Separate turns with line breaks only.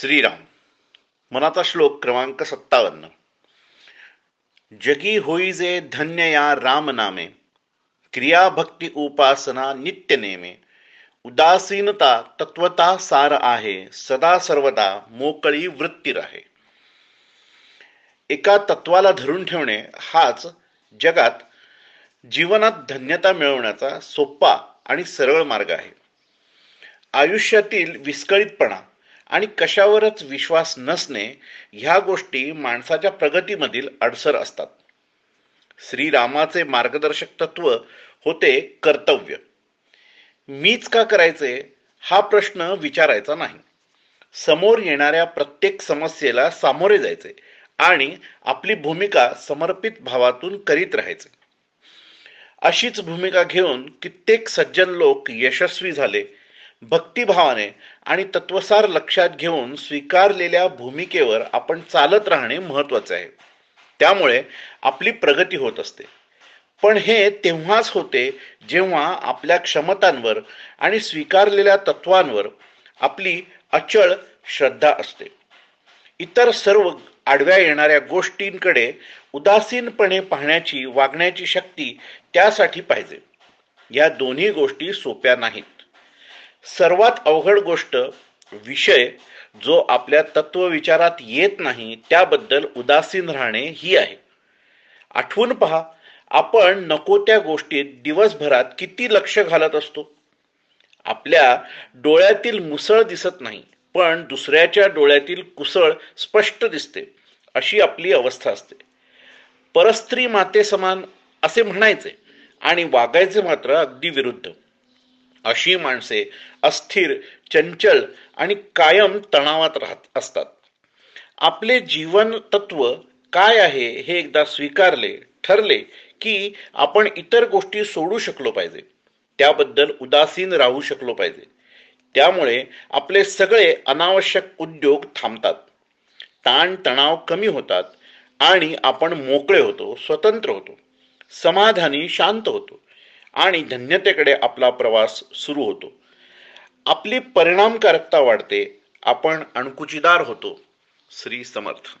श्रीराम मनाचा श्लोक क्रमांक सत्तावन्न. जगी होई जे धन्य या राम नामे क्रिया भक्ती उपासना नित्य नेमे उदासीनता तत्वता सार आहे सदा सर्वदा मोकळी वृत्ती राहे. एका तत्वाला धरून ठेवणे हाच जगात जीवनात धन्यता मिळवण्याचा सोपा आणि सरळ मार्ग आहे. आयुष्यातील विस्कळीतपणा आणि कशावरच विश्वास नसणे ह्या गोष्टी माणसाच्या प्रगतीमधील अडसर असतात. श्रीरामाचे मार्गदर्शक तत्व होते कर्तव्य. मीच का करायचे? हा प्रश्न विचारायचा नाही. समोर येणाऱ्या प्रत्येक समस्येला सामोरे जायचे आणि आपली भूमिका समर्पित भावातून करीत राहायचे. अशीच भूमिका घेऊन कित्येक सज्जन लोक यशस्वी झाले भक्तिभावाने आणि तत्वसार लक्षात घेऊन स्वीकारलेल्या भूमिकेवर आपण चालत राहणे महत्त्वाचे आहे. त्यामुळे आपली प्रगती होत असते. पण हे तेव्हाच होते जेव्हा आपल्या क्षमतांवर आणि स्वीकारलेल्या तत्वांवर आपली अचळ श्रद्धा असते. इतर सर्व आडव्या येणाऱ्या गोष्टींकडे उदासीनपणे पाहण्याची वागण्याची शक्ती त्यासाठी पाहिजे. या दोन्ही गोष्टी सोप्या नाहीत. सर्वात अवघड गोष्ट विषय जो आपल्या तत्व विचारात येत नाही त्याबद्दल उदासीन राहणे ही आहे. आठवून पहा आपण नको त्या गोष्टीत दिवसभरात किती लक्ष घालत असतो. आपल्या डोळ्यातील मुसळ दिसत नाही पण दुसऱ्याच्या डोळ्यातील कुसळ स्पष्ट दिसते अशी आपली अवस्था असते. परस्त्री माते समान असे म्हणायचे आणि वागायचे मात्र अगदी विरुद्ध. अशी माणसे अस्थिर चंचल आणि कायम तणावात राहत असतात. आपले जीवन तत्व काय आहे हे एकदा स्वीकारले ठरले की आपण इतर गोष्टी सोडू शकलो पाहिजे. त्याबद्दल उदासीन राहू शकलो पाहिजे. त्यामुळे आपले सगळे अनावश्यक उद्योग थांबतात. ताण तणाव कमी होतात आणि आपण मोकळे होतो स्वतंत्र होतो. समाधानी शांत होतो. आणि धन्यतेकडे आपला प्रवास सुरू होतो. आपली परिणामकारकता वाढते. आपण अणकुचीदार होतो. श्री समर्थ.